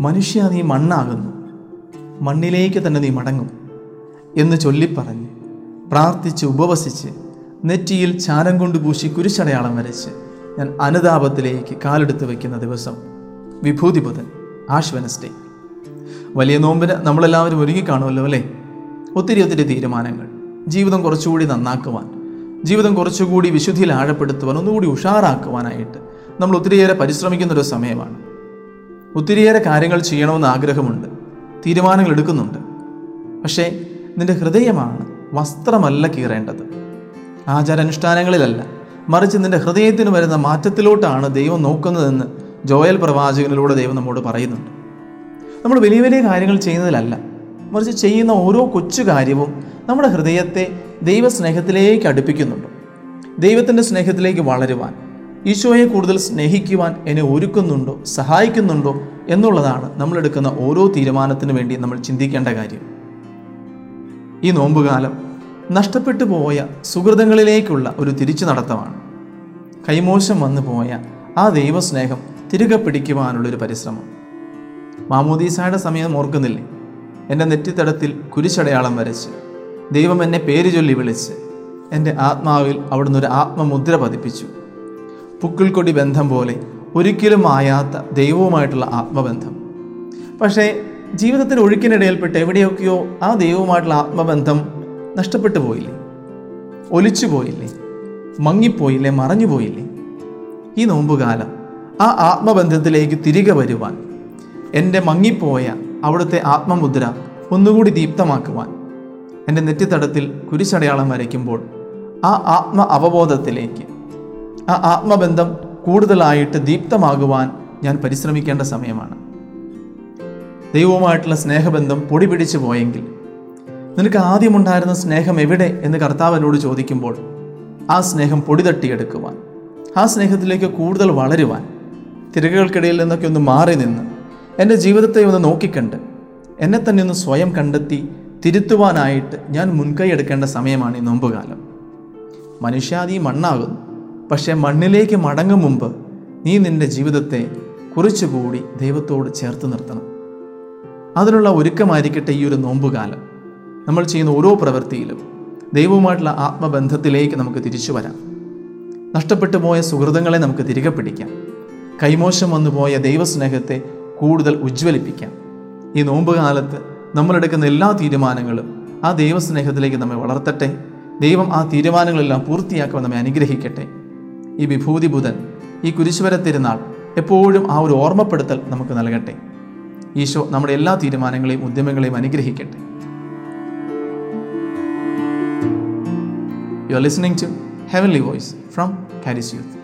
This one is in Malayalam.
മനുഷ്യ നീ മണ്ണാകുന്നു. മണ്ണിലേക്ക് തന്നെ നീ മടങ്ങും എന്ന് ചൊല്ലിപ്പറഞ്ഞ് പ്രാർത്ഥിച്ച് ഉപവസിച്ച് നെറ്റിയിൽ ചാരം കൊണ്ട് പൂശി കുരിശടയാളം വരച്ച് ഞാൻ അനുതാപത്തിലേക്ക് കാലെടുത്ത് വയ്ക്കുന്ന ദിവസം വിഭൂതി ബുധൻ ആഷ് വെനസ്ഡേ. വലിയ നോമ്പിന് നമ്മളെല്ലാവരും ഒരുങ്ങി കാണുമല്ലോ അല്ലേ? ഒത്തിരി ഒത്തിരി തീരുമാനങ്ങൾ. ജീവിതം കുറച്ചുകൂടി നന്നാക്കുവാൻ ജീവിതം കുറച്ചുകൂടി വിശുദ്ധിയിൽ ആഴപ്പെടുത്തുവാൻ ഒന്നുകൂടി ഉഷാറാക്കുവാനായിട്ട് നമ്മൾ ഒത്തിരിയേറെ പരിശ്രമിക്കുന്നൊരു സമയമാണ്. ഒത്തിരിയേറെ കാര്യങ്ങൾ ചെയ്യണമെന്ന് ആഗ്രഹമുണ്ട്. തീരുമാനങ്ങൾ എടുക്കുന്നുണ്ട്. പക്ഷേ നിന്റെ ഹൃദയമാണ് വസ്ത്രമല്ല കീറേണ്ടത്. ആചാരാനുഷ്ഠാനങ്ങളിലല്ല. മറിച്ച് നിന്റെ ഹൃദയത്തിന് വരുന്ന മാറ്റത്തിലോട്ടാണ് ദൈവം നോക്കുന്നതെന്ന് ജോയൽ പ്രവാചകനിലൂടെ ദൈവം നമ്മോട് പറയുന്നുണ്ട്. നമ്മൾ വലിയ വലിയ കാര്യങ്ങൾ ചെയ്യുന്നതിലല്ല. മറിച്ച് ചെയ്യുന്ന ഓരോ കൊച്ചു കാര്യവും നമ്മുടെ ഹൃദയത്തെ ദൈവസ്നേഹത്തിലേക്ക് അടുപ്പിക്കുന്നുണ്ട്. ദൈവത്തിന്റെ സ്നേഹത്തിലേക്ക് വളരുവാൻ. ഈശോയെ കൂടുതൽ സ്നേഹിക്കുവാൻ എന്നെ ഒരുക്കുന്നുണ്ടോ സഹായിക്കുന്നുണ്ടോ എന്നുള്ളതാണ് നമ്മളെടുക്കുന്ന ഓരോ തീരുമാനത്തിനു വേണ്ടി നമ്മൾ ചിന്തിക്കേണ്ട കാര്യം. ഈ നോമ്പുകാലം നഷ്ടപ്പെട്ടു പോയ സുഹൃതങ്ങളിലേക്കുള്ള ഒരു തിരിച്ചു നടത്തമാണ്. കൈമോശം വന്നു പോയ ആ ദൈവസ്നേഹം തിരികെ പിടിക്കുവാനുള്ളൊരു പരിശ്രമം. മാമോദീസായുടെ സമയം ഓർക്കുന്നില്ലേ? എന്റെ നെറ്റിത്തടത്തിൽ കുരിശടയാളം വരച്ച് ദൈവം എന്നെ പേര് ചൊല്ലി വിളിച്ച് എന്റെ ആത്മാവിൽ അവിടുന്ന് ഒരു ആത്മമുദ്ര പതിപ്പിച്ചു. പുക്കിൾക്കൊടി ബന്ധം പോലെ ഒരിക്കലും ആയാത്ത ദൈവവുമായിട്ടുള്ള ആത്മബന്ധം. പക്ഷേ ജീവിതത്തിൽ ഒഴുക്കിനിടയിൽപ്പെട്ട് എവിടെയൊക്കെയോ ആ ദൈവവുമായിട്ടുള്ള ആത്മബന്ധം നഷ്ടപ്പെട്ടു പോയില്ലേ? ഒലിച്ചു പോയില്ലേ? മങ്ങിപ്പോയില്ലേ? മറഞ്ഞു പോയില്ലേ? ഈ നോമ്പുകാലം ആ ആത്മബന്ധത്തിലേക്ക് തിരികെ വരുവാൻ എന്റെ മങ്ങിപ്പോയ അവിടുത്തെ ആത്മമുദ്ര ഒന്നുകൂടി ദീപ്തമാക്കുവാൻ എന്റെ നെറ്റിത്തടത്തിൽ കുരിശടയാളം വരയ്ക്കുമ്പോൾ ആ ആത്മ അവബോധത്തിലേക്ക് ആ ആത്മബന്ധം കൂടുതലായിട്ട് ദീപ്തമാകുവാൻ ഞാൻ പരിശ്രമിക്കേണ്ട സമയമാണ്. ദൈവവുമായിട്ടുള്ള സ്നേഹബന്ധം പൊടി പിടിച്ചു പോയെങ്കിൽ നിനക്ക് ആദ്യമുണ്ടായിരുന്ന സ്നേഹം എവിടെ എന്ന് കർത്താവിനോട് ചോദിക്കുമ്പോൾ ആ സ്നേഹം പൊടി തട്ടിയെടുക്കുവാൻ ആ സ്നേഹത്തിലേക്ക് കൂടുതൽ വളരുവാൻ തിരകൾക്കിടയിൽ നിന്നൊക്കെ ഒന്ന് മാറി നിന്ന് എന്റെ ജീവിതത്തെ ഒന്ന് നോക്കിക്കണ്ട് എന്നെ തന്നെ ഒന്ന് സ്വയം കണ്ടെത്തി തിരുത്തുവാനായിട്ട് ഞാൻ മുൻകൈ എടുക്കേണ്ട സമയമാണ് ഈ നോമ്പുകാലം. മനുഷ്യാദി മണ്ണാകുന്നു. പക്ഷേ മണ്ണിലേക്ക് മടങ്ങും മുമ്പ് നീ നിന്റെ ജീവിതത്തെ കുറിച്ചുകൂടി ദൈവത്തോട് ചേർത്ത് നിർത്തണം. അതിനുള്ള ഒരുക്കമായിരിക്കട്ടെ ഈ ഒരു നോമ്പുകാലം. നമ്മൾ ചെയ്യുന്ന ഓരോ പ്രവൃത്തിയിലും ദൈവവുമായിട്ടുള്ള ആത്മബന്ധത്തിലേക്ക് നമുക്ക് തിരിച്ചു വരാം. നഷ്ടപ്പെട്ടു പോയ സുഹൃതങ്ങളെ നമുക്ക് തിരികെ പിടിക്കാം. കൈമോശം വന്നു പോയ ദൈവസ്നേഹത്തെ കൂടുതൽ ഉജ്ജ്വലിപ്പിക്കാം. ഈ നോമ്പുകാലത്ത് നമ്മളെടുക്കുന്ന എല്ലാ തീരുമാനങ്ങളും ആ ദൈവസ്നേഹത്തിലേക്ക് നമ്മെ വളർത്തട്ടെ. ദൈവം ആ തീരുമാനങ്ങളെല്ലാം പൂർത്തിയാക്കുമെന്ന് നമ്മെ അനുഗ്രഹിക്കട്ടെ. ഈ വിഭൂതി ബുധൻ ഈ കുരിശുവര തിരുനാൾ എപ്പോഴും ആ ഒരു ഓർമ്മപ്പെടുത്തൽ നമുക്ക് നൽകട്ടെ. ഈശോ നമ്മുടെ എല്ലാ തീരുമാനങ്ങളെയും ഉദ്യമങ്ങളെയും അനുഗ്രഹിക്കട്ടെ. You are listening to heavenly voice from Charis youth